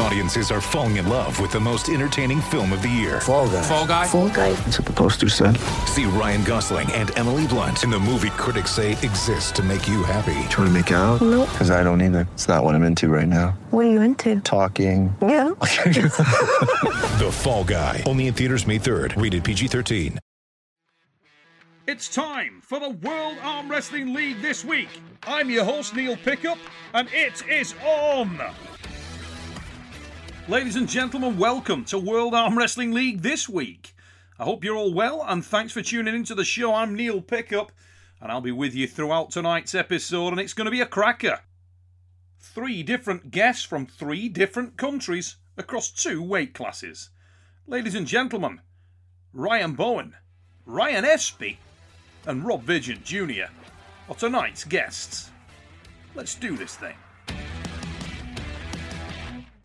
Audiences are falling in love with the most entertaining film of the year. Fall guy. Fall guy. Fall guy. That's what the poster said. See Ryan Gosling and Emily Blunt in the movie critics say exists to make you happy. Trying to make it out? Nope. Because I don't either. It's not what I'm into right now. What are you into? Talking. Yeah. The Fall Guy. Only in theaters May 3rd. Rated PG-13. It's time for the World Arm Wrestling League this week. I'm your host, Neil Pickup, and it is on! Ladies and gentlemen, welcome to World Arm Wrestling League this week. I hope you're all well, and thanks for tuning into the show. I'm Neil Pickup, and I'll be with you throughout tonight's episode, and it's going to be a cracker. Three different guests from three different countries across two weight classes. Ladies and gentlemen, Ryan Bowen, Ryan Espy, and Rob Vigent Jr. are tonight's guests. Let's do this thing.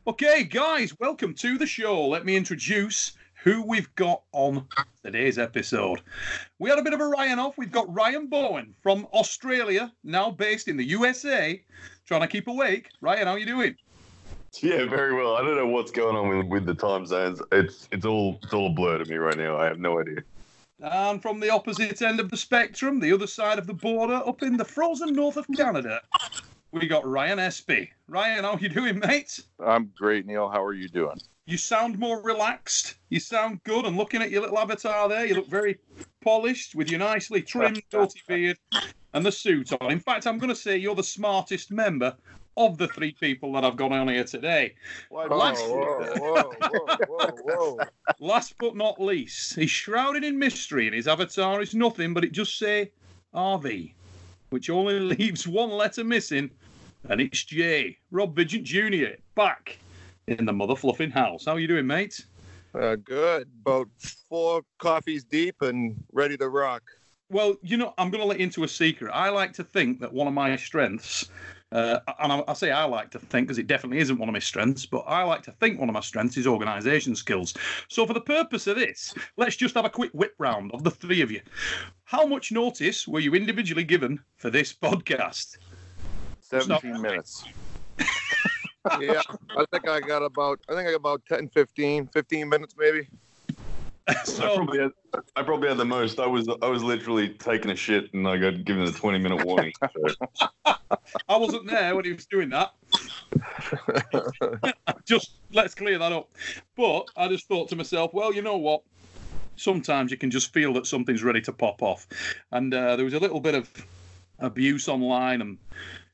Okay, guys, welcome to the show. Let me introduce who we've got on today's episode. We had a bit of a Ryan off. We've got Ryan Bowen from Australia, now based in the USA, trying to keep awake. Ryan, how are you doing? Yeah, very well. I don't know what's going on with, with the time zones. It's it's all it's all a blur to me right now. I have no idea. And from the opposite end of the spectrum, the other side of the border, up in the frozen north of Canada, we got Ryan Espy. Ryan, how you doing, mate? I'm great, Neil. How are you doing? You sound more relaxed. You sound good. And looking at your little avatar there, you look very polished with your nicely trimmed dirty beard and the suit on. In fact, I'm going to say you're the smartest member of the three people that I've got on here today. Whoa, Last- whoa, whoa, whoa, whoa, whoa. Last but not least, he's shrouded in mystery, and his avatar is nothing but it just say RV, which only leaves one letter missing, and it's Jay, Rob Vigent Jr. back in the mother fluffing house. How are you doing, mate? Uh, good. About four coffees deep and ready to rock. Well, you know, I'm going to let you into a secret. I like to think that one of my strengths, uh, and I, I say I like to think because it definitely isn't one of my strengths, but I like to think one of my strengths is organisation skills. So, for the purpose of this, let's just have a quick whip round of the three of you. How much notice were you individually given for this podcast? 17 minutes. yeah, I think I got about, I think I got about 10, 15, 15 minutes maybe. I So, probably had I probably had the most. I was I was literally taking a shit and I got given a twenty minute warning. So, I wasn't there when he was doing that. just let's clear that up. But I just thought to myself, well, you know what? Sometimes you can just feel that something's ready to pop off. And uh, there was a little bit of abuse online and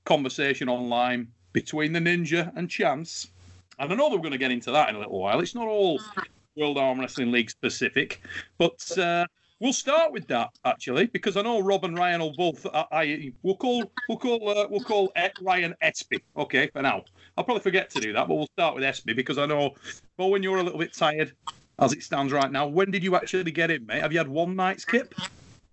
conversation online between the Ninja and Chance. And I know that we're going to get into that in a little while. It's not all World Arm Wrestling League specific, but uh, we'll start with that actually because I know Rob and Ryan will both. I, I we'll call we'll call uh, we'll call Ryan Espy. Okay, for now. I'll probably forget to do that, but we'll start with Espy because I know. Well, when you're a little bit tired, as it stands right now, when did you actually get in, mate? Have you had one night's kip?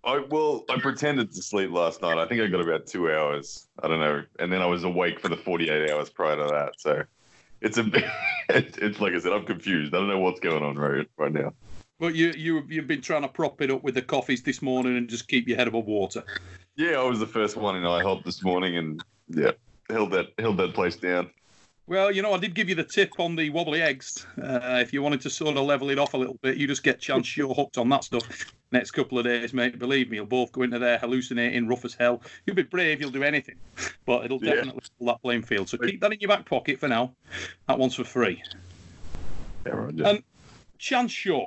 I well I pretended to sleep last night. I think I got about two hours. I don't know, and then I was awake for the forty eight hours prior to that. So it's a bit. It's, it's like I said, I'm confused. I don't know what's going on right right now. But you you you've been trying to prop it up with the coffees this morning and just keep your head above water. Yeah, I was the first one in IHOP this morning, and yeah, held that held that place down. Well, you know, I did give you the tip on the wobbly eggs. Uh, if you wanted to sort of level it off a little bit, you just get chance you're hooked on that stuff. Next couple of days, mate, believe me, you'll both go into there hallucinating, rough as hell. You'll be brave, you'll do anything, but it'll Yeah. definitely fill that playing field. So keep that in your back pocket for now. That one's for free. Yeah, right, Um, Chance Shaw,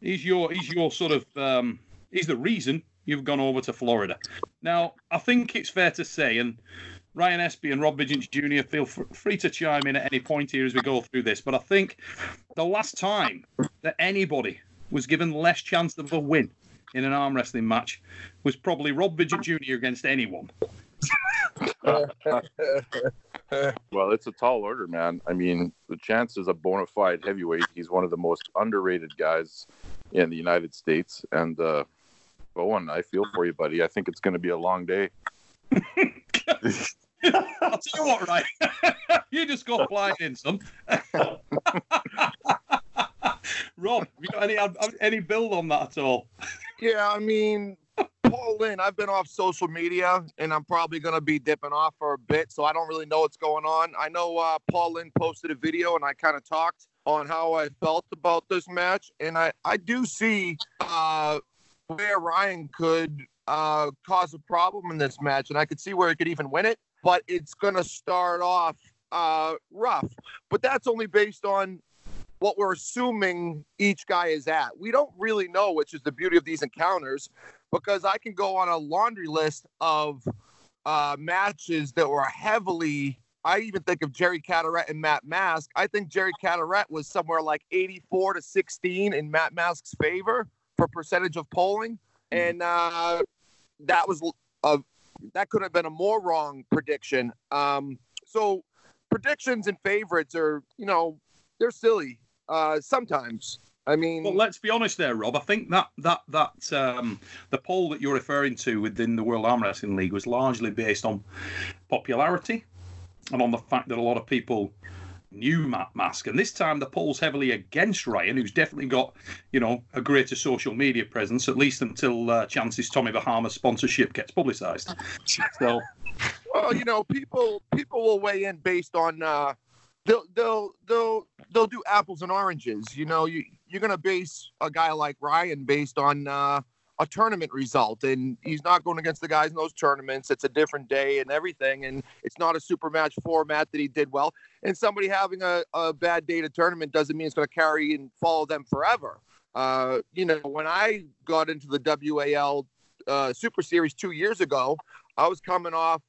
he's your he's your sort of um, he's the reason you've gone over to Florida. Now, I think it's fair to say, and Ryan Espy and Rob Vigent Jr. feel free to chime in at any point here as we go through this. But I think the last time that anybody was given less chance of a win in an arm wrestling match was probably Rob Vigent Jr. against anyone. well, it's a tall order, man. I mean, the chance is a bona fide heavyweight. He's one of the most underrated guys in the United States. And, uh, Bowen, I feel for you, buddy. I think it's going to be a long day. I'll tell you what, right? you just go flying in, son. Rob, you got any any build on that at all? Yeah, I mean, Paul Lynn, I've been off social media and I'm probably going to be dipping off for a bit, so I don't really know what's going on. I know uh, Paul Lynn posted a video and I kind of talked on how I felt about this match, and I, I do see uh, where Ryan could uh, cause a problem in this match, and I could see where he could even win it, but it's going to start off uh, rough. But that's only based on what we're assuming each guy is at. We don't really know, which is the beauty of these encounters, because I can go on a laundry list of uh, matches that were heavily. I even think of Jerry Cadorette and Matt Mask. I think Jerry Cadorette was somewhere like 84 to 16 in Matt Mask's favor for percentage of polling, and uh, that was a that could have been a more wrong prediction. Um, so predictions and favorites are, you know, they're silly uh, sometimes. I mean, well, let's be honest there, Rob. I think that that that um, the poll that you're referring to within the World Arm Wrestling League was largely based on popularity and on the fact that a lot of people knew Matt Mask. And this time the poll's heavily against Ryan, who's definitely got, you know, a greater social media presence, at least until uh, Chance's Tommy Bahama sponsorship gets publicised. So, well, you know, people people will weigh in based on uh, they'll they'll they'll they'll do apples and oranges. You know, you you're gonna base a guy like Ryan based on uh, a tournament result, and he's not going against the guys in those tournaments. It's a different day and everything, and it's not a super match format that he did well. And somebody having a, a bad day to tournament doesn't mean it's going to carry and follow them forever. Uh, you know, when I got into the WAL uh, Super Series two years ago, I was coming off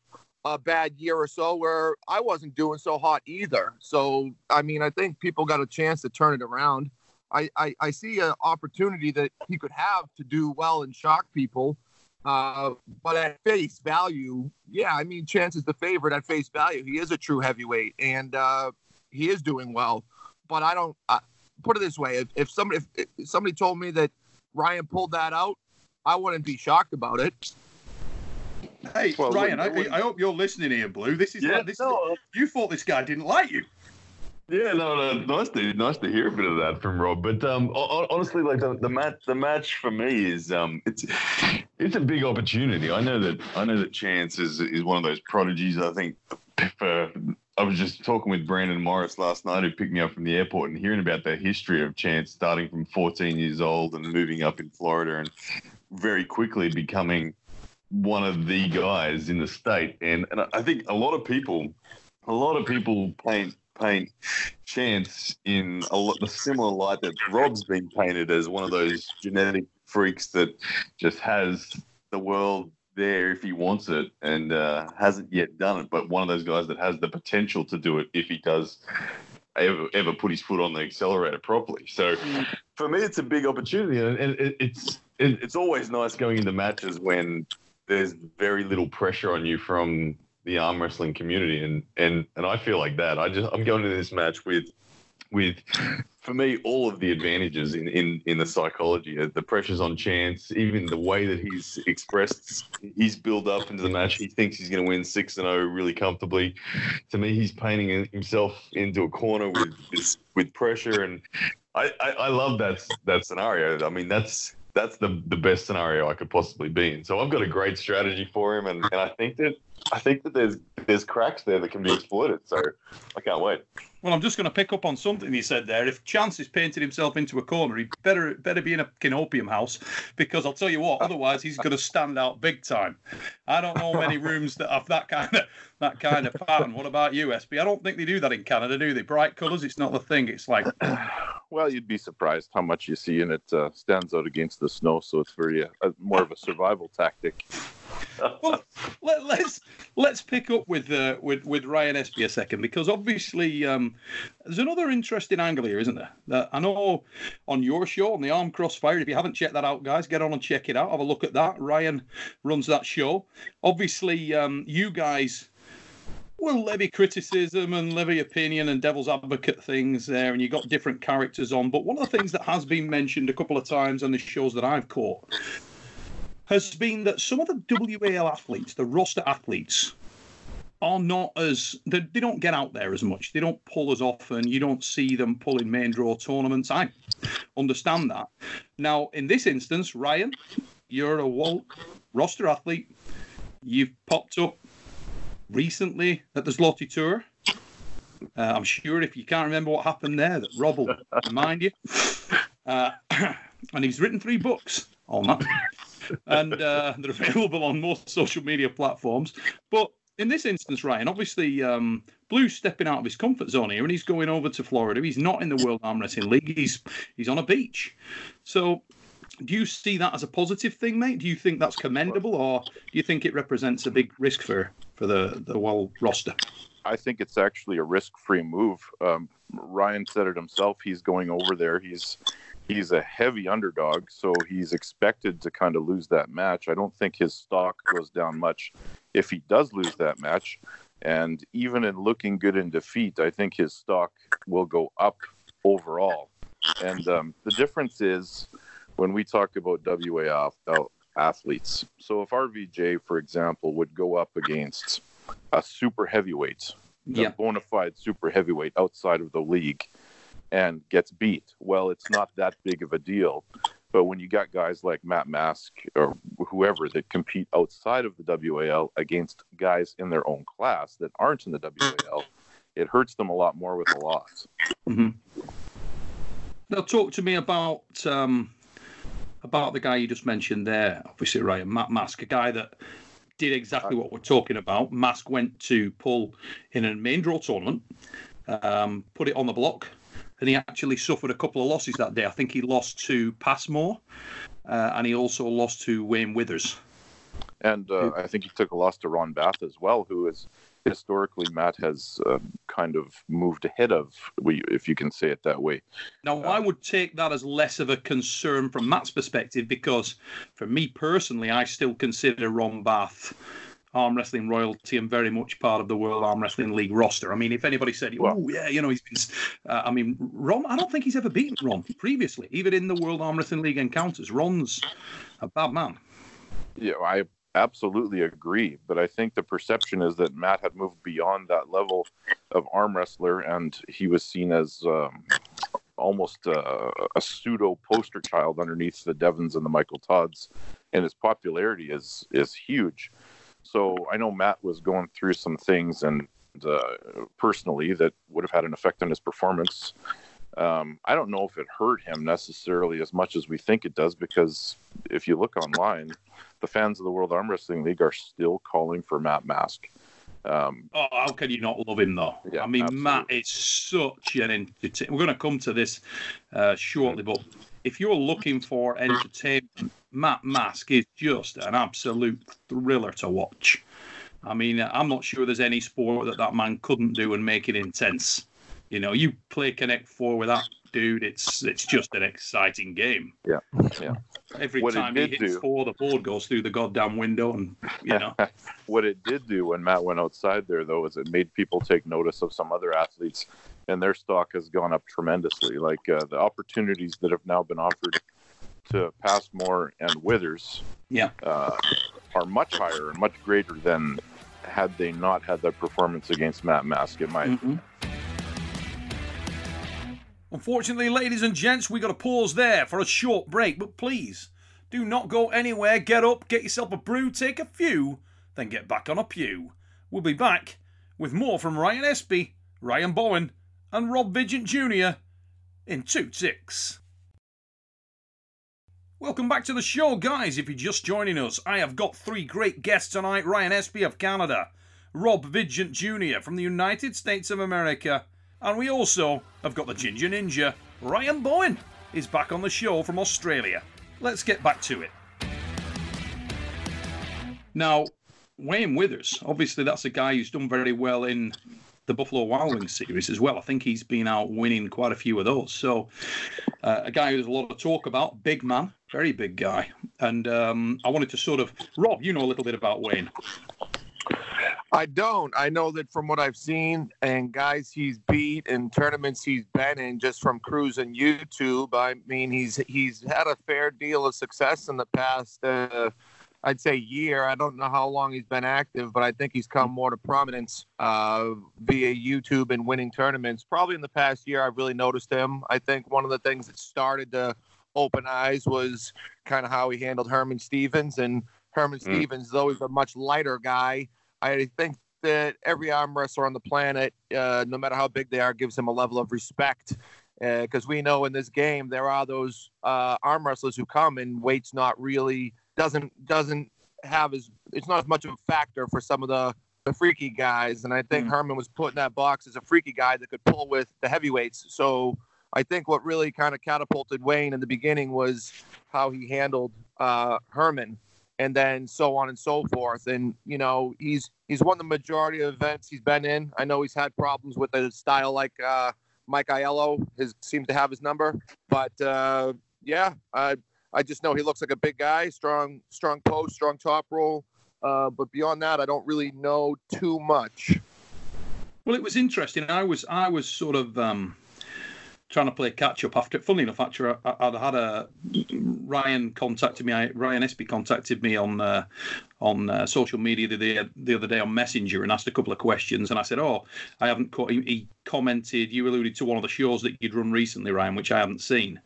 a bad year or so where I wasn't doing so hot either. So, I mean, I think people got a chance to turn it around. I, I, I see an opportunity that he could have to do well and shock people. Uh, but at face value, yeah, I mean, Chance is the favorite at face value. He is a true heavyweight, and uh, he is doing well. But I don't uh, put it this way: if, if somebody if, if somebody told me that Ryan pulled that out, I wouldn't be shocked about it. Hey, well, Ryan, I, I, hope you're listening here, Blue. This is yeah, like, this. No. Is, you thought this guy didn't like you. Yeah, no, no, nice to nice to hear a bit of that from Rob. But um, honestly, like the, the match, the match for me is um, it's it's a big opportunity. I know that I know that Chance is is one of those prodigies. I think for I was just talking with Brandon Morris last night, who picked me up from the airport, and hearing about the history of Chance, starting from 14 years old and moving up in Florida, and very quickly becoming one of the guys in the state. And and I think a lot of people, a lot of people paint paint Chance in a lot the similar light that Rob's been painted as one of those genetic freaks that just has the world there if he wants it and uh, hasn't yet done it, but one of those guys that has the potential to do it if he does ever, ever put his foot on the accelerator properly. So for me, it's a big opportunity, and it, it's it, it's always nice going into matches when there's very little pressure on you from the arm wrestling community, and and and I feel like that. I just I'm going to this match with with for me all of the advantages in in in the psychology uh, the pressures on chance even the way that he's expressed he's build up into the match he thinks he's going to win 6 and 0 really comfortably to me he's painting himself into a corner with with pressure and I, I i love that that scenario i mean that's that's the the best scenario I could possibly be in. So I've got a great strategy for him, and, and I think that I think that there's there's cracks there that can be exploited. So I can't wait. Well, I'm just going to pick up on something he said there. If Chance has painted himself into a corner, he better better be in a canopium house because I'll tell you what, otherwise he's going to stand out big time. I don't know many rooms that have that kind of that kind of pattern. What about you, Espy? I don't think they do that in Canada, do they? Bright colours, it's not the thing. It's like, well, you'd be surprised how much you see, and it uh, stands out against the snow, so it's very uh, more of a survival tactic well, let, us let's, let's pick up with uh, with with Ryan Espy a second because obviously um, there's another interesting angle here, isn't there? That I know on your show on the Arm Crossfire. If you haven't checked that out, guys, get on and check it out. Have a look at that. Ryan runs that show. Obviously, um, you guys will levy criticism and levy opinion and devil's advocate things there, and you got different characters on. But one of the things that has been mentioned a couple of times on the shows that I've caught has been that some of the WAL athletes, the roster athletes, are not as they, they don't get out there as much. They don't pull as often. You don't see them pulling main draw tournaments. I understand that. Now, in this instance, Ryan, you're a WAL roster athlete. You've popped up recently at the Zloty Tur. Uh, I'm sure if you can't remember what happened there, that Rob will remind you. Uh, and he's written three books on that. And uh, they're available on most social media platforms. But in this instance, Ryan, obviously, um, Blue's stepping out of his comfort zone here, and he's going over to Florida. He's not in the World Arm Wrestling League. He's he's on a beach. So, do you see that as a positive thing, mate? Do you think that's commendable, or do you think it represents a big risk for for the the world roster? I think it's actually a risk-free move. Um, Ryan said it himself. He's going over there. He's he's a heavy underdog, so he's expected to kind of lose that match. I don't think his stock goes down much if he does lose that match. And even in looking good in defeat, I think his stock will go up overall. And um, the difference is when we talk about WA athletes. So if RVJ, for example, would go up against a super heavyweight, Yeah. a bona fide super heavyweight outside of the league, and gets beat, well, it's not that big of a deal. But when you got guys like Matt Mask or whoever that compete outside of the WAL against guys in their own class that aren't in the WAL, it hurts them a lot more with a loss. hmm Now, talk to me about um, about the guy you just mentioned there. Obviously, Ryan Matt Mask, a guy that did exactly what we're talking about. Mask went to pull in a main draw tournament, um, put it on the block, and he actually suffered a couple of losses that day. I think he lost to Passmore, uh, and he also lost to Wayne Withers. And uh, I think he took a loss to Ron Bath as well, who is historically Matt has uh, kind of moved ahead of, if you can say it that way. Now, I would take that as less of a concern from Matt's perspective because, for me personally, I still consider Ron Bath arm wrestling royalty and very much part of the World Arm Wrestling League roster. I mean, if anybody said, "Oh, Well- yeah, you know, he's been," uh, I mean, Ron. I don't think he's ever beaten Ron previously, even in the World Arm Wrestling League encounters. Ron's a bad man. Yeah, I absolutely agree. But I think the perception is that Matt had moved beyond that level of arm wrestler, and he was seen as um, almost a, a pseudo poster child underneath the Devons and the Michael Todds, and his popularity is is huge. So I know Matt was going through some things, and uh, personally, that would have had an effect on his performance. Um, I don't know if it hurt him necessarily as much as we think it does, because if you look online, the fans of the World Arm Wrestling League are still calling for Matt Mask. Um, Oh, how can you not love him though? Yeah, I mean, absolutely. Matt is such an. We're going to come to this uh, shortly, but if you're looking for entertainment, Matt Mask is just an absolute thriller to watch. I mean, I'm not sure there's any sport that that man couldn't do and make it intense. You know, you play Connect Four with that dude, it's it's just an exciting game. Yeah, yeah. Every What time he hits do- four, the board goes through the goddamn window, and you know. what it did do when Matt went outside there, though, is it made people take notice of some other athletes, and their stock has gone up tremendously. Like uh, the opportunities that have now been offered to Passmore and Withers Yeah. uh, are much higher and much greater than had they not had that performance against Matt Mask. In my Mhm. Unfortunately, ladies and gents, we got to pause there for a short break. But please, do not go anywhere. Get up, get yourself a brew, take a few, then get back on a pew. We'll be back with more from Ryan Espy, Ryan Bowen, and Rob Vigent Jr. in two ticks. Welcome back to the show, guys. If you're just joining us, I have got three great guests tonight Ryan Espy of Canada, Rob Vigent Jr. from the United States of America, and we also have got the Ginger Ninja, Ryan Bowen, is back on the show from Australia. Let's get back to it. Now, Wayne Withers, obviously, that's a guy who's done very well in the Buffalo Wild Wings series as well. I think he's been out winning quite a few of those. So, uh, a guy who there's a lot of talk about, big man, very big guy. And um, I wanted to sort of, Rob, you know a little bit about Wayne. I don't. I know that from what I've seen and guys he's beat and tournaments he's been in just from cruising YouTube. I mean, he's he's had a fair deal of success in the past. Uh, I'd say year. I don't know how long he's been active, but I think he's come more to prominence uh, via YouTube and winning tournaments. Probably in the past year, I've really noticed him. I think one of the things that started to open eyes was kind of how he handled Herman Stevens. And Herman Mm. Stevens, though he's a much lighter guy, I think that every arm wrestler on the planet, uh, no matter how big they are, gives him a level of respect. Because we know in this game there are those uh, arm wrestlers who come and weight's not really doesn't doesn't have as it's not as much of a factor for some of the the freaky guys. And I think Herman was put in that box as a freaky guy that could pull with the heavyweights. So I think what really kind of catapulted Wayne in the beginning was how he handled uh, Herman, and then so on and so forth. And you know, he's he's won the majority of events he's been in. I know he's had problems with a style like uh, Mike Aiello. His seems to have his number, but uh, yeah, I I just know he looks like a big guy, strong strong post, strong top roll. Uh, but beyond that, I don't really know too much. Well, it was interesting. I was I was sort of um, trying to play catch up after. Funny enough, actually, I, had a Ryan contacted me. I, Ryan Espy contacted me on uh, on uh, social media the, the the other day on Messenger and asked a couple of questions. And I said, "Oh, I haven't." Caught, He, he commented. You alluded to one of the shows that you'd run recently, Ryan, which I haven't seen.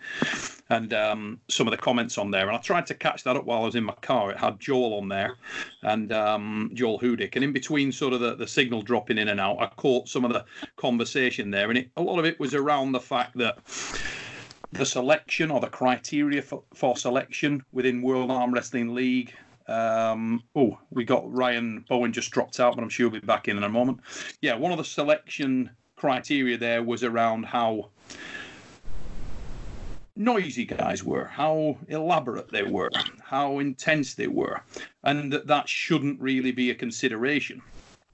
And um, some of the comments on there, and I tried to catch that up while I was in my car. It had Joel on there, and um, Joel Hudick, and in between sort of the, the signal dropping in and out, I caught some of the conversation there, and it, a lot of it was around the fact that the selection or the criteria for, for selection within World Arm Wrestling League. Um, oh, we got Ryan Bowen just dropped out, but I'm sure he'll be back in in a moment. Yeah, one of the selection criteria there was around how noisy guys were, how elaborate they were, how intense they were, and that that shouldn't really be a consideration.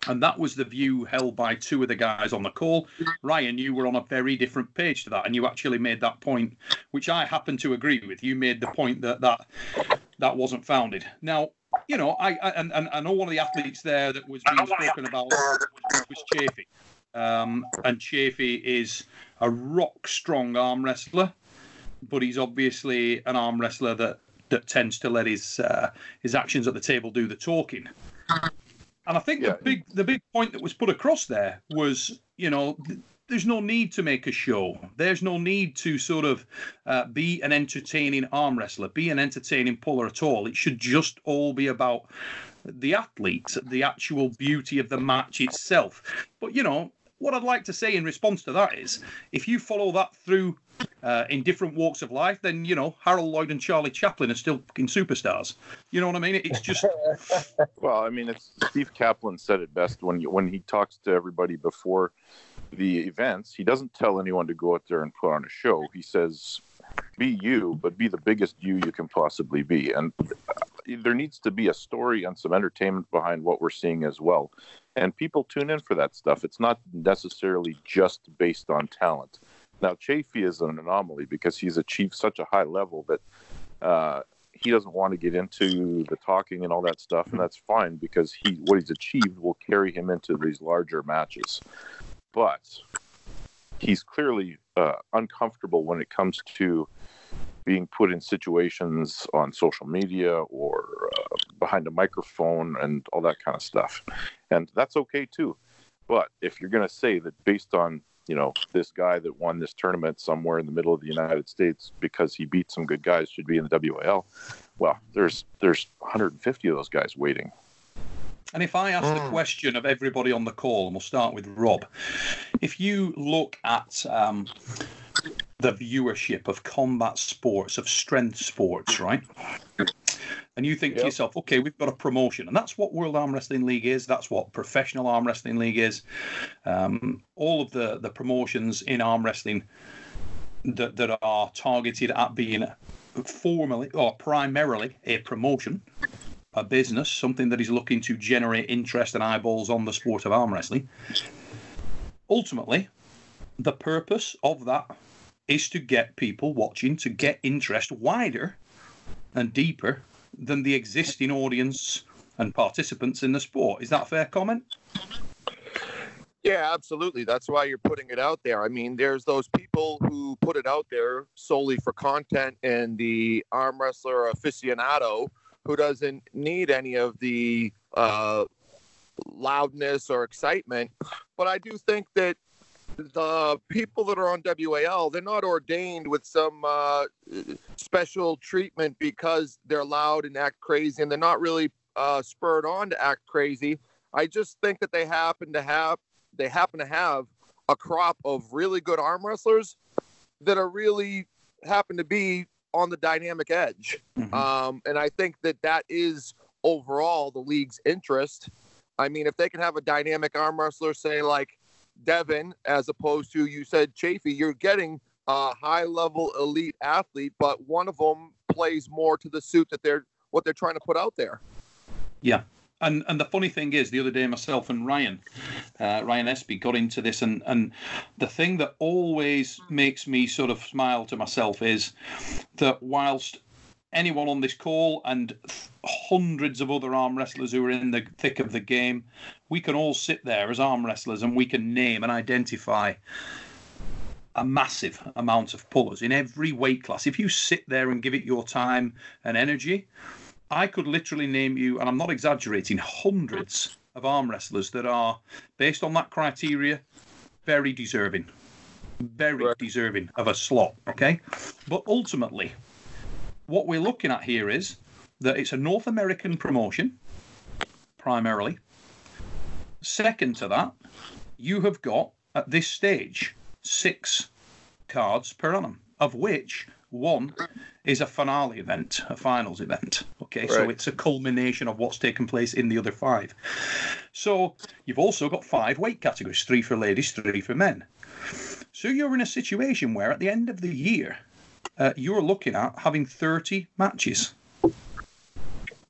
And that was the view held by two of the guys on the call. Ryan, you were on a very different page to that, and you actually made that point, which I happen to agree with. You made the point that that, that wasn't founded. Now, you know, I, I and, and I know one of the athletes there that was being spoken about was, was Chafee. Um, and Chafee is a rock strong arm wrestler, but he's obviously an arm wrestler that that tends to let his uh, his actions at the table do the talking. And I think Yeah. the big the big point that was put across there was, you know, there's no need to make a show. There's no need to sort of uh, be an entertaining arm wrestler, be an entertaining puller at all. It should just all be about the athlete, the actual beauty of the match itself. But you know, what I'd like to say in response to that is, if you follow that through uh, in different walks of life, then you know Harold Lloyd and Charlie Chaplin are still fucking superstars. You know what I mean? It's just Well, I mean, it's Steve Kaplan said it best when you, when he talks to everybody before the events. He doesn't tell anyone to go out there and put on a show. He says, "Be you, but be the biggest you you can possibly be." And there needs to be a story and some entertainment behind what we're seeing as well. And people tune in for that stuff. It's not necessarily just based on talent. Now, Chafee is an anomaly because he's achieved such a high level that uh, he doesn't want to get into the talking and all that stuff, and that's fine because he what he's achieved will carry him into these larger matches. But he's clearly uh, uncomfortable when it comes to being put in situations on social media or uh, behind a microphone and all that kind of stuff, and that's okay too. But if you're going to say that based on you know this guy that won this tournament somewhere in the middle of the United States because he beat some good guys should be in the WAL, well, there's there's 150 of those guys waiting. And if I ask the question of everybody on the call, and we'll start with Rob, if you look at um, the viewership of combat sports, of strength sports, right? And you think to yourself, okay, we've got a promotion, and that's what World Arm Wrestling League is. That's what Professional Arm Wrestling League is. Um, all of the the promotions in arm wrestling that that are targeted at being formally or primarily a promotion a business, something that is looking to generate interest and eyeballs on the sport of arm wrestling. Ultimately, the purpose of that is to get people watching, to get interest wider and deeper than the existing audience and participants in the sport. Is that a fair comment? Yeah, absolutely. That's why you're putting it out there. I mean, there's those people who put it out there solely for content, and the arm wrestler aficionado who doesn't need any of the uh, loudness or excitement. But I do think that the people that are on WAL, they're not ordained with some uh, special treatment because they're loud and act crazy, and they're not really uh, spurred on to act crazy. I just think that they happen to have they happen to have a crop of really good arm wrestlers that are really happen to be on the dynamic edge. Mhm. Um, and I think that that is overall the league's interest. I mean, if they can have a dynamic arm wrestler, say like Devin, as opposed to you said Chafee, you're getting a high level elite athlete, but one of them plays more to the suit that they're what they're trying to put out there. Yeah. And and the funny thing is, the other day myself and Ryan, uh, Ryan Espy got into this, and and the thing that always makes me sort of smile to myself is that whilst anyone on this call and hundreds of other arm wrestlers who are in the thick of the game, we can all sit there as arm wrestlers and we can name and identify a massive amount of pullers in every weight class. If you sit there and give it your time and energy, I could literally name you, and I'm not exaggerating, hundreds of arm wrestlers that are, based on that criteria, very deserving. Very Right. deserving of a slot, okay? But ultimately, what we're looking at here is that it's a North American promotion, primarily. Second to that, you have got, at this stage, six cards per annum, of which one is a finale event, a finals event. Okay, so it's a culmination of what's taken place in the other five. So you've also got five weight categories three for ladies, three for men. So you're in a situation where at the end of the year, uh, you're looking at having 30 matches.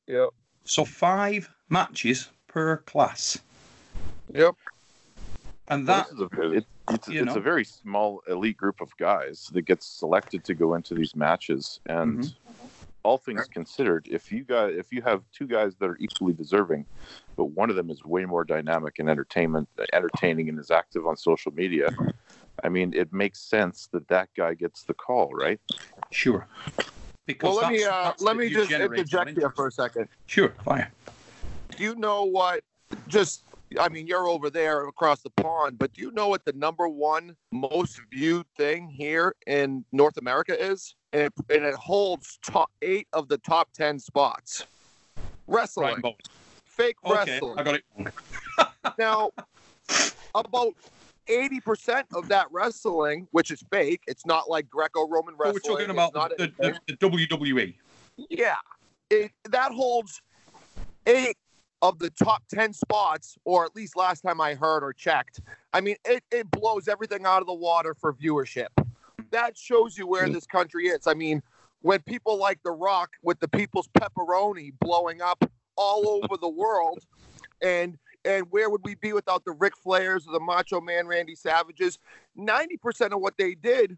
Yep. So five matches per class. Yep. And Well, that, this is a, it, it's, it's a very small elite group of guys that gets selected to go into these matches. And Mm-hmm. all things considered, if you got if you have two guys that are equally deserving, but one of them is way more dynamic and entertainment, entertaining, and is active on social media, I mean, it makes sense that that guy gets the call, right? sure. Because Well, let me uh, let me just interject some here for a second. Sure, fine Do you know what? Just, I mean, you're over there across the pond, but do you know what the number one most viewed thing here in North America is? And it, and it holds top eight of the top ten spots. Wrestling, Right, fake Okay, wrestling. I got it. Now, about. 80% of that wrestling, which is fake, it's not like Greco-Roman So wrestling. we're talking about not the, the, the. WWE. Yeah, it, that holds eight of the top 10 spots, or at least last time I heard or checked. I mean, it, it blows everything out of the water for viewership. That shows you where this country is. I mean, when people like The Rock with the people's pepperoni blowing up all over the world, and and where would we be without the Ric Flairs or the Macho Man Randy Savages? 90% of what they did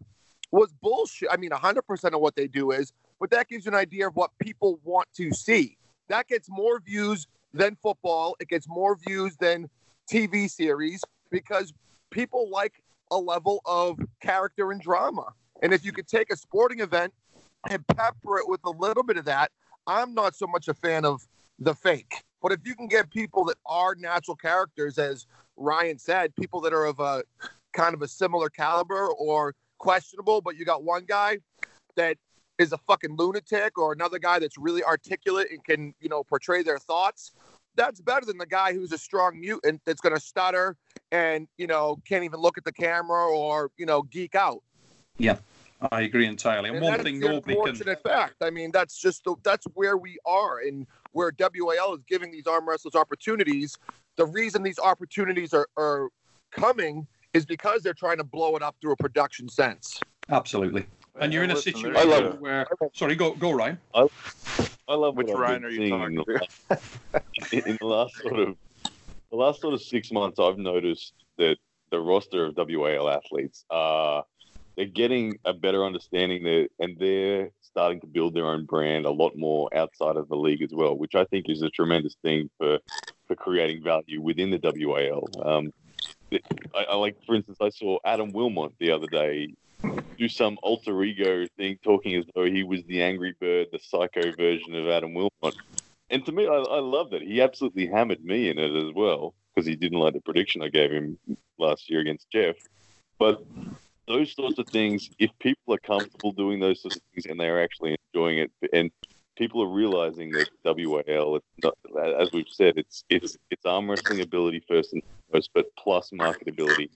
was bullshit. I mean, 100% of what they do is, but that gives you an idea of what people want to see. That gets more views than football. It gets more views than TV series because people like a level of character and drama. And if you could take a sporting event and pepper it with a little bit of that, I'm not so much a fan of the fake. But if you can get people that are natural characters, as Ryan said, people that are of a kind of a similar caliber or questionable, but you got one guy that is a fucking lunatic or another guy that's really articulate and can, you know, portray their thoughts. That's better than the guy who's a strong mutant that's going to stutter and, you know, can't even look at the camera or, you know, geek out. Yeah. I agree entirely. And, And one thing nobody can. unfortunate fact. I mean, that's just the, that's where we are, and where WAL is giving these arm wrestlers opportunities. The reason these opportunities are, are coming is because they're trying to blow it up through a production sense. Absolutely. And you're in a listen, situation I love a- where. Sorry, go go Ryan. I love Which what Ryan are you talking in the last- in the last sort of the last sort of six months. I've noticed that the roster of WAL athletes are they're getting a better understanding there, and they're starting to build their own brand a lot more outside of the league as well, which I think is a tremendous thing for for creating value within the WAL. Um, I, I like, for instance, I saw Adam Wilmot the other day do some alter ego thing, talking as though he was the angry bird, the psycho version of Adam Wilmot. And to me, I, I love that. He absolutely hammered me in it as well because he didn't like the prediction I gave him last year against Jeff. But those sorts of things, if people are comfortable doing those sorts of things and they're actually enjoying it, and people are realizing that WAL, not, as we've said, it's it's it's arm wrestling ability first and foremost, but plus marketability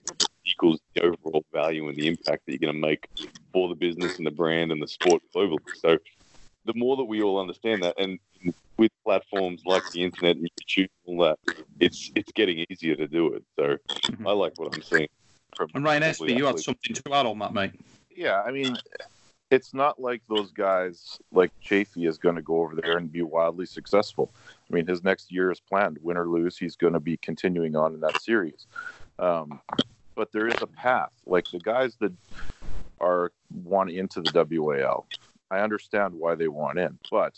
equals the overall value and the impact that you're going to make for the business and the brand and the sport globally. So the more that we all understand that, and with platforms like the internet and YouTube and all that, it's it's getting easier to do it. So I like what I'm seeing. from And Ryan probably Espy, you had something to add on that, mate. Yeah, I mean, it's not like those guys like Chafee is going to go over there and be wildly successful. I mean, his next year is planned. Win or lose, he's going to be continuing on in that series. Um, but there is a path. Like the guys that are want into the WAL, I understand why they want in, but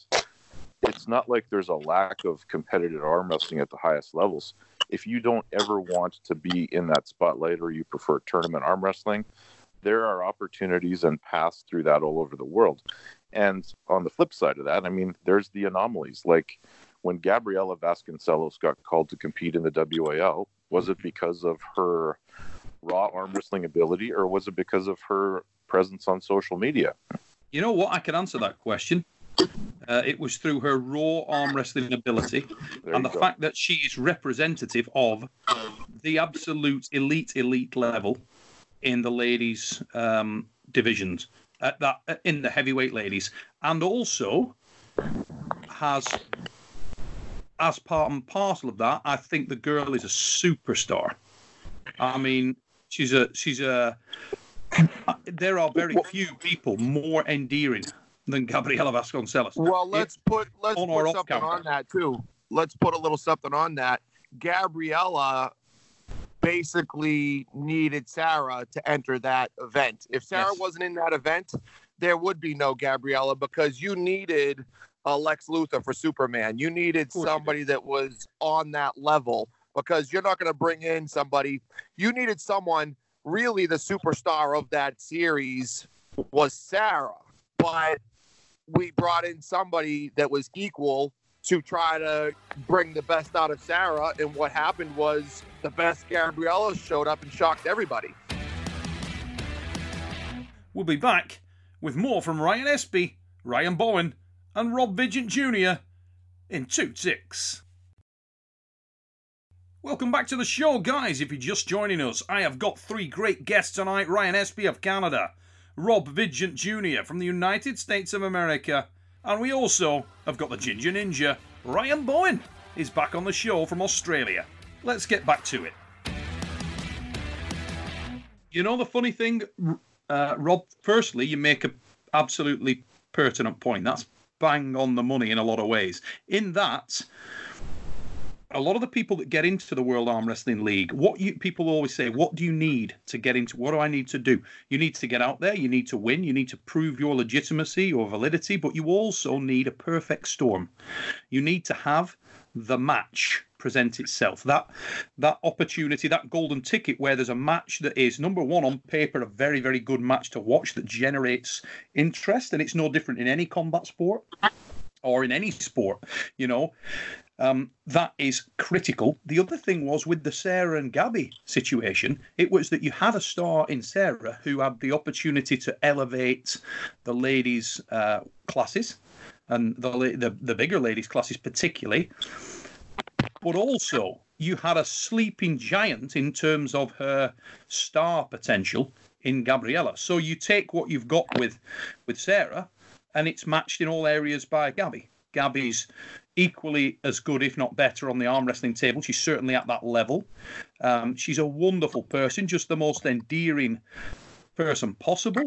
it's not like there's a lack of competitive arm wrestling at the highest levels. If you don't ever want to be in that spotlight or you prefer tournament arm wrestling, there are opportunities and paths through that all over the world. And on the flip side of that, I mean, there's the anomalies. Like when Gabriela Vasconcelos got called to compete in the WAL, was it because of her raw arm wrestling ability or was it because of her presence on social media? You know what? I can answer that question. Uh, it was through her raw arm wrestling ability There and the go. fact that she is representative of the absolute elite, elite level in the ladies' um, divisions, at that uh, in the heavyweight ladies, and also has, as part and parcel of that, I think the girl is a superstar. I mean, she's a she's a. There are very few people more endearing than Gabriela Vasconcelos. Well, let's put let's on put something on that too. Let's put a little something on that. Gabriella basically needed Sarah to enter that event. If Sarah Yes. wasn't in that event, there would be no Gabriella because you needed a Lex Luthor for Superman. You needed somebody that was on that level because you're not going to bring in somebody. You needed someone really the superstar of that series was Sarah, but we brought in somebody that was equal to try to bring the best out of Sarah. And what happened was the best Gabriella showed up and shocked everybody. We'll be back with more from Ryan Espy, Ryan Bowen, and Rob Vigent Jr. in 2 6. Welcome back to the show, guys. If you're just joining us, I have got three great guests tonight Ryan Espy of Canada, Rob Vigent Jr. from the United States of America, and we also have got the Ginger Ninja, Ryan Bowen, is back on the show from Australia. Let's get back to it. You know the funny thing, uh, Rob. Firstly, you make a absolutely pertinent point. That's bang on the money in a lot of ways. In that, a lot of the people that get into the World Arm Wrestling League, what you people always say, what do you need to get into? What do I need to do? You need to get out there. You need to win. You need to prove your legitimacy or validity. But you also need a perfect storm. You need to have the match present itself. That that opportunity, that golden ticket where there's a match that is number one on paper, a very, very good match to watch that generates interest, and it's no different in any combat sport or in any sport, you know. Um, that is critical. The other thing was with the Sarah and Gabby situation, it was that you had a star in Sarah who had the opportunity to elevate the ladies' uh, classes and the, the the bigger ladies' classes particularly. But also, you had a sleeping giant in terms of her star potential in Gabriella. So you take what you've got with with Sarah, and it's matched in all areas by Gabby. Gabby's equally as good, if not better, on the arm wrestling table. She's certainly at that level. Um, she's a wonderful person, just the most endearing person possible.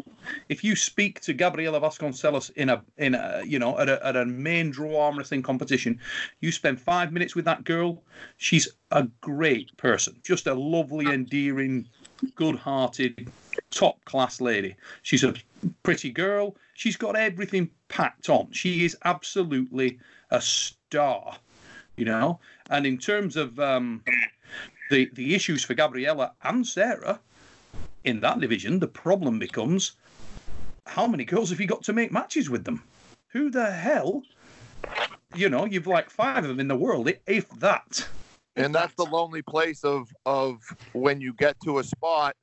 If you speak to Gabriela Vasconcelos in a in a you know at a, at a main draw arm wrestling competition, you spend five minutes with that girl. She's a great person, just a lovely, endearing, good-hearted, top-class lady. She's a pretty girl. She's got everything packed on. She is absolutely a star, you know. And in terms of um, the the issues for Gabriella and Sarah, in that division, the problem becomes how many girls have you got to make matches with them? Who the hell? You know, you've like five of them in the world, if that. and that's the lonely place of of when you get to a spot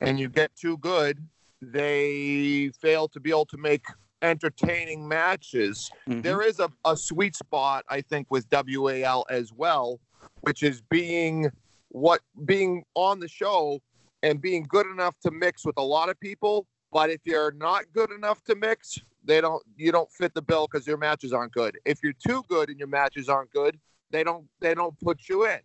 and you get too good they fail to be able to make entertaining matches Mhm. there is a, a sweet spot i think with wal as well which is being what being on the show and being good enough to mix with a lot of people but if you're not good enough to mix they don't you don't fit the bill because your matches aren't good if you're too good and your matches aren't good they don't they don't put you in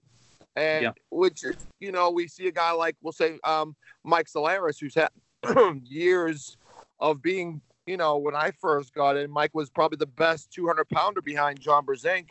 and Yeah. which you know we see a guy like we'll say um mike solaris who's had years of being you know when i first got in mike was probably the best 200 pounder behind john Brzenk.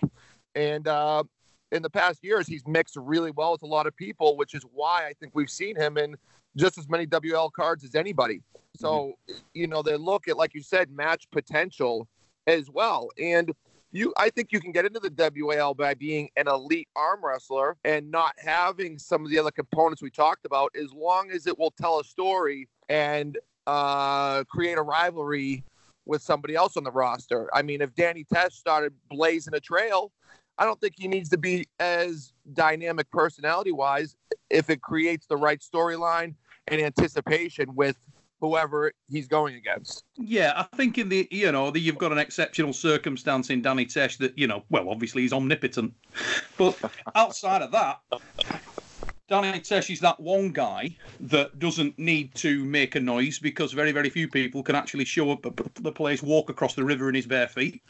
and uh in the past years he's mixed really well with a lot of people which is why i think we've seen him in just as many WAL cards as anybody. So you know they look at like you said match potential as well. And you I think you can get into the WAL by being an elite arm wrestler and not having some of the other components we talked about as long as it will tell a story and uh, create a rivalry with somebody else on the roster. I mean, if Danny Tesh started blazing a trail, I don't think he needs to be as dynamic personality wise if it creates the right storyline and anticipation with whoever he's going against. Yeah, I think in the you know that you've got an exceptional circumstance in Danny Tesh that you know well obviously he's omnipotent, but outside of that, Danny Tesh is that one guy that doesn't need to make a noise because very very few people can actually show up at the place, walk across the river in his bare feet,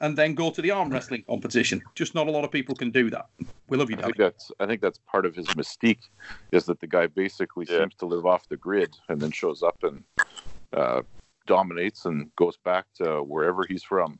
and then go to the arm wrestling competition. Just not a lot of people can do that. We love you, Danny. I think that's I think that's part of his mystique is that the guy basically Yeah. seems to live off the grid and then shows up and uh, dominates and goes back to wherever he's from.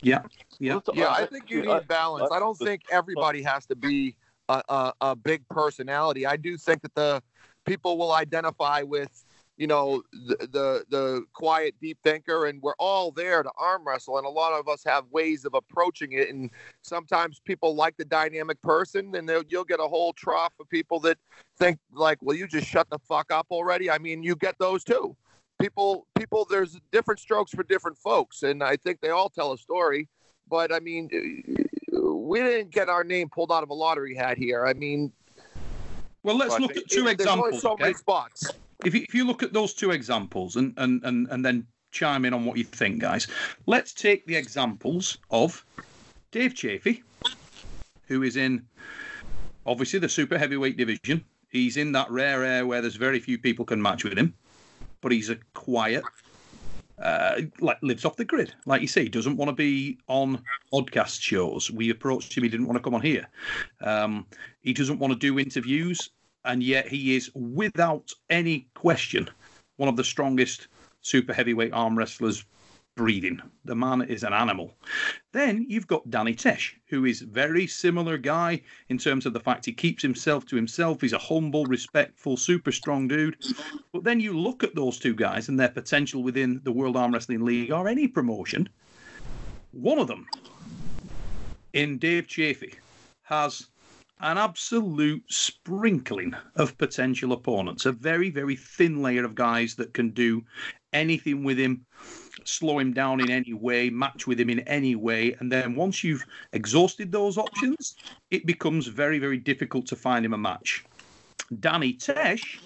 Yeah, yeah. Yeah, I think you need balance. I don't think everybody has to be a, a, big personality. I do think that the people will identify with, you know, the, the the quiet, deep thinker, and we're all there to arm wrestle. And a lot of us have ways of approaching it. And sometimes people like the dynamic person, and you'll get a whole trough of people that think like, "Well, you just shut the fuck up already." I mean, you get those too. People, people. There's different strokes for different folks, and I think they all tell a story. But I mean, we didn't get our name pulled out of a lottery hat here. I mean, Well, let's look at two only examples. so okay? many spots. if you, if you look at those two examples and, and, and, and then chime in on what you think, guys, let's take the examples of Dave Chaffee, who is in obviously the super heavyweight division. He's in that rare air where there's very few people can match with him, but he's a quiet, uh, like lives off the grid. Like you say, doesn't want to be on podcast shows. We approached him, he didn't want to come on here. Um, he doesn't want to do interviews and yet he is without any question one of the strongest super heavyweight arm wrestlers breathing. The man is an animal. Then you've got Danny Tesh, who is very similar guy in terms of the fact he keeps himself to himself. He's a humble, respectful, super strong dude. But then you look at those two guys and their potential within the World Arm Wrestling League or any promotion. One of them, in Dave Chaffee, has an absolute sprinkling of potential opponents, a very, very thin layer of guys that can do anything with him, slow him down in any way, match with him in any way. And then once you've exhausted those options, it becomes very, very difficult to find him a match. Danny Tesh,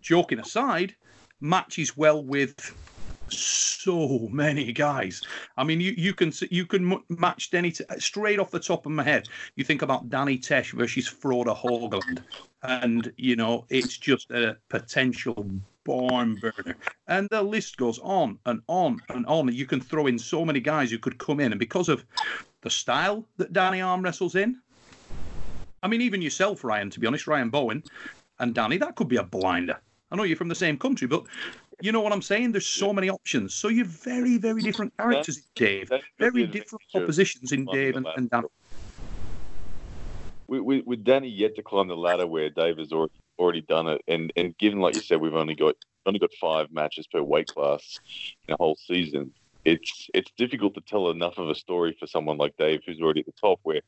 joking aside, matches well with so many guys. I mean, you, you can you can match Danny straight off the top of my head. You think about Danny Tesh versus Froda Hoagland, and you know it's just a potential barn burner. And the list goes on and on and on. You can throw in so many guys who could come in, and because of the style that Danny arm wrestles in, I mean, even yourself, Ryan. To be honest, Ryan Bowen and Danny, that could be a blinder. I know you're from the same country, but you know what I'm saying? There's so many options. So you're very, very different characters, in Dave. Very different propositions in Dave and, and Dan. with, with, with Danny yet to climb the ladder where Dave has already already done it, and and given like you said, we've only got only got five matches per weight class in a whole season. It's it's difficult to tell enough of a story for someone like Dave who's already at the top. Where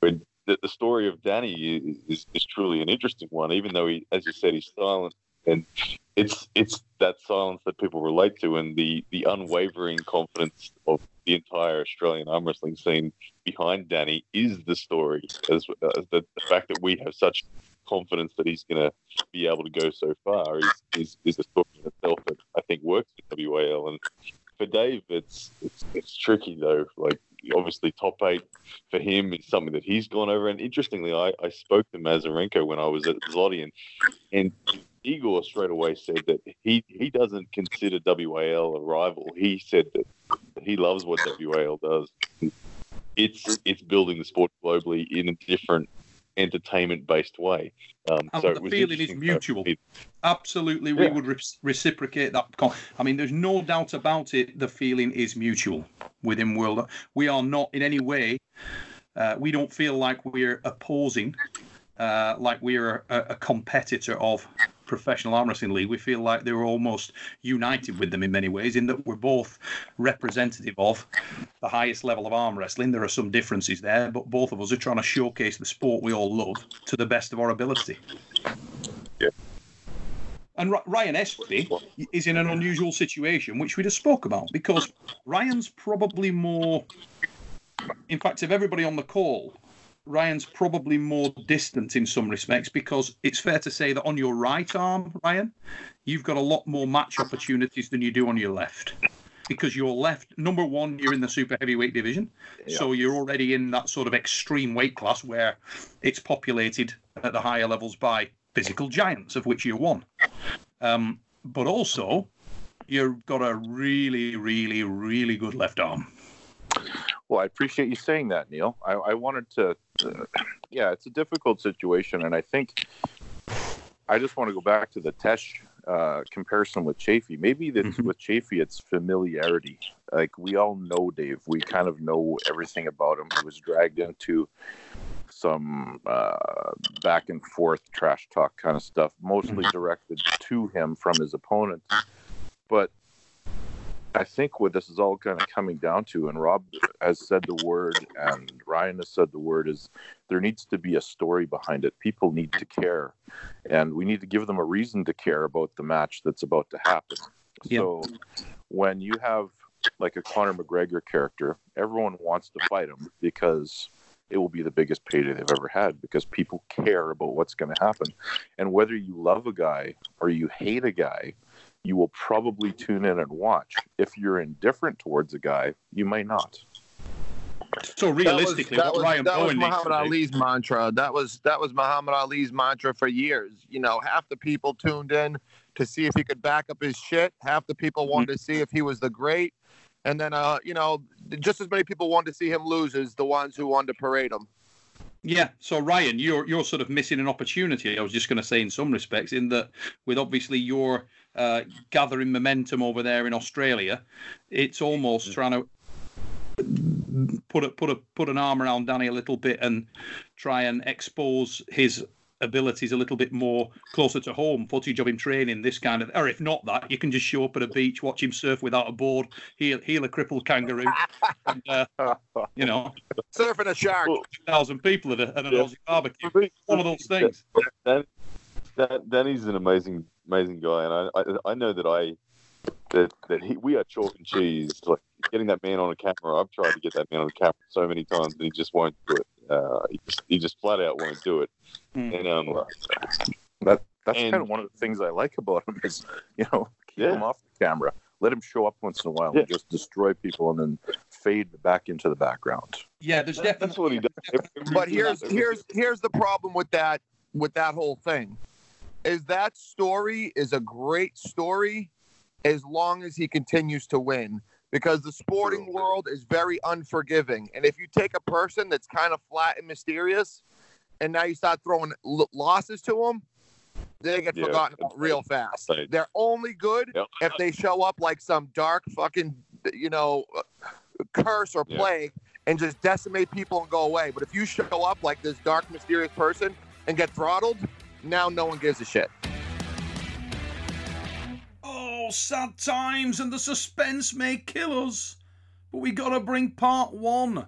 where the, the story of Danny is, is, is truly an interesting one, even though he, as you said, he's silent and it's it's that silence that people relate to, and the the unwavering confidence of the entire Australian arm wrestling scene behind Danny is the story. As, as the, the fact that we have such confidence that he's going to be able to go so far is, is, is a story in itself that I think works for WAL. And for Dave, it's, it's it's tricky though. Like obviously, top eight for him is something that he's gone over. And interestingly, I, I spoke to Mazurenko when I was at Zloty, and, and Igor straight away said that he he doesn't consider WAL a rival. He said that he loves what WAL does. It's it's building the sport globally in a different entertainment based way. Um, And so the it was feeling is mutual. Absolutely, we would re- reciprocate that. con- I mean, there's no doubt about it. The feeling is mutual within World. We are not in any way. Uh, we don't feel like we're opposing, uh, like we're a, a competitor of professional arm wrestling league. We feel like they're almost united with them in many ways, in that we're both representative of the highest level of arm wrestling. There are some differences there, but both of us are trying to showcase the sport we all love to the best of our ability. Yeah. And Ryan Espy is in an unusual situation, which we just spoke about, because Ryan's probably more. In fact, of everybody on the call, Ryan's probably more distant in some respects because it's fair to say that on your right arm, Ryan, you've got a lot more match opportunities than you do on your left. Because your left, number one, you're in the super heavyweight division. So you're already in that sort of extreme weight class where it's populated at the higher levels by physical giants, of which you're one. Um, but also, you've got a really, really, really good left arm. Well, I appreciate you saying that, Neil. I, I wanted to, uh, yeah, it's a difficult situation, and I think I just want to go back to the Tesh uh, comparison with Chaffee. Maybe that Mhm. with Chaffee, it's familiarity. Like we all know Dave. We kind of know everything about him. He was dragged into some uh, back and forth trash talk kind of stuff, mostly directed to him from his opponent. But I think what this is all kind of coming down to, and Rob has said the word, and Ryan has said the word, is there needs to be a story behind it. People need to care, and we need to give them a reason to care about the match that's about to happen. Yeah. So when you have like a Conor McGregor character, everyone wants to fight him because it will be the biggest payday they've ever had because people care about what's going to happen. And whether you love a guy or you hate a guy, you will probably tune in and watch. If you're indifferent towards a guy, you may not. So realistically, that what was, Ryan that was Bowen needs Muhammad to do, Ali's mantra. That was that was Muhammad Ali's mantra for years. You know, half the people tuned in to see if he could back up his shit. Half the people wanted to see if he was the great, and then uh, you know, just as many people wanted to see him lose as the ones who wanted to parade him. Yeah. So Ryan, you're you're sort of missing an opportunity. I was just going to say, in some respects, in that with obviously your uh, gathering momentum over there in Australia, it's almost trying to put a put a put an arm around Danny a little bit and try and expose his abilities a little bit more closer to home, footage of him training, this kind of, or if not that, you can just show up at a beach, watch him surf without a board, heal, heal a crippled kangaroo, and, uh, you know, Surfing a shark. thousand people at, a, at an Yeah. Aussie barbecue. One of those things. Dan, Dan, Danny's an amazing, amazing guy, and I, I, I know that I, that that he, we are chalk and cheese. Like getting that man on a camera, I've tried to get that man on a camera so many times, and he just won't do it. Uh, he just, he just flat out won't do it. Hmm. And um, That that's And- kind of one of the things I like about him is, you know, keep Yeah. him off the camera. Let him show up once in a while Yeah. and just destroy people and then fade back into the background. Yeah, there's that, that's definitely. what he does. But here's here's here's the problem with that with that whole thing. Is that story is a great story as long as he continues to win because the sporting world is very unforgiving. And if you take a person that's kind of flat and mysterious and now you start throwing l- losses to them, they get Yeah. forgotten about real fast. Right. They're only good Yep. if they show up like some dark fucking, you know, uh, curse or Yeah. plague and just decimate people and go away. But if you show up like this dark, mysterious person and get throttled, now no one gives a shit. Oh, sad times and the suspense may kill us. But we gotta bring part one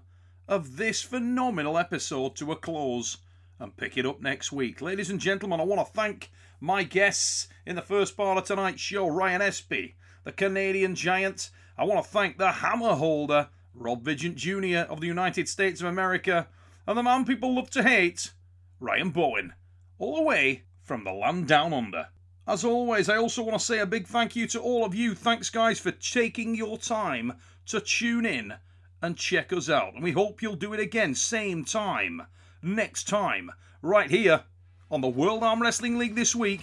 of this phenomenal episode to a close. and pick it up next week. Ladies and gentlemen, I want to thank my guests in the first part of tonight's show Ryan Espy, the Canadian giant. I want to thank the hammer holder, Rob Vigeant Jr. of the United States of America, and the man people love to hate, Ryan Bowen, all the way from the land down under. As always, I also want to say a big thank you to all of you. Thanks, guys, for taking your time to tune in and check us out. And we hope you'll do it again, same time, next time, right here on the World Arm Wrestling League this week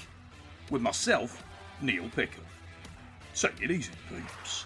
with myself, Neil Pickup. Take it easy, peeps.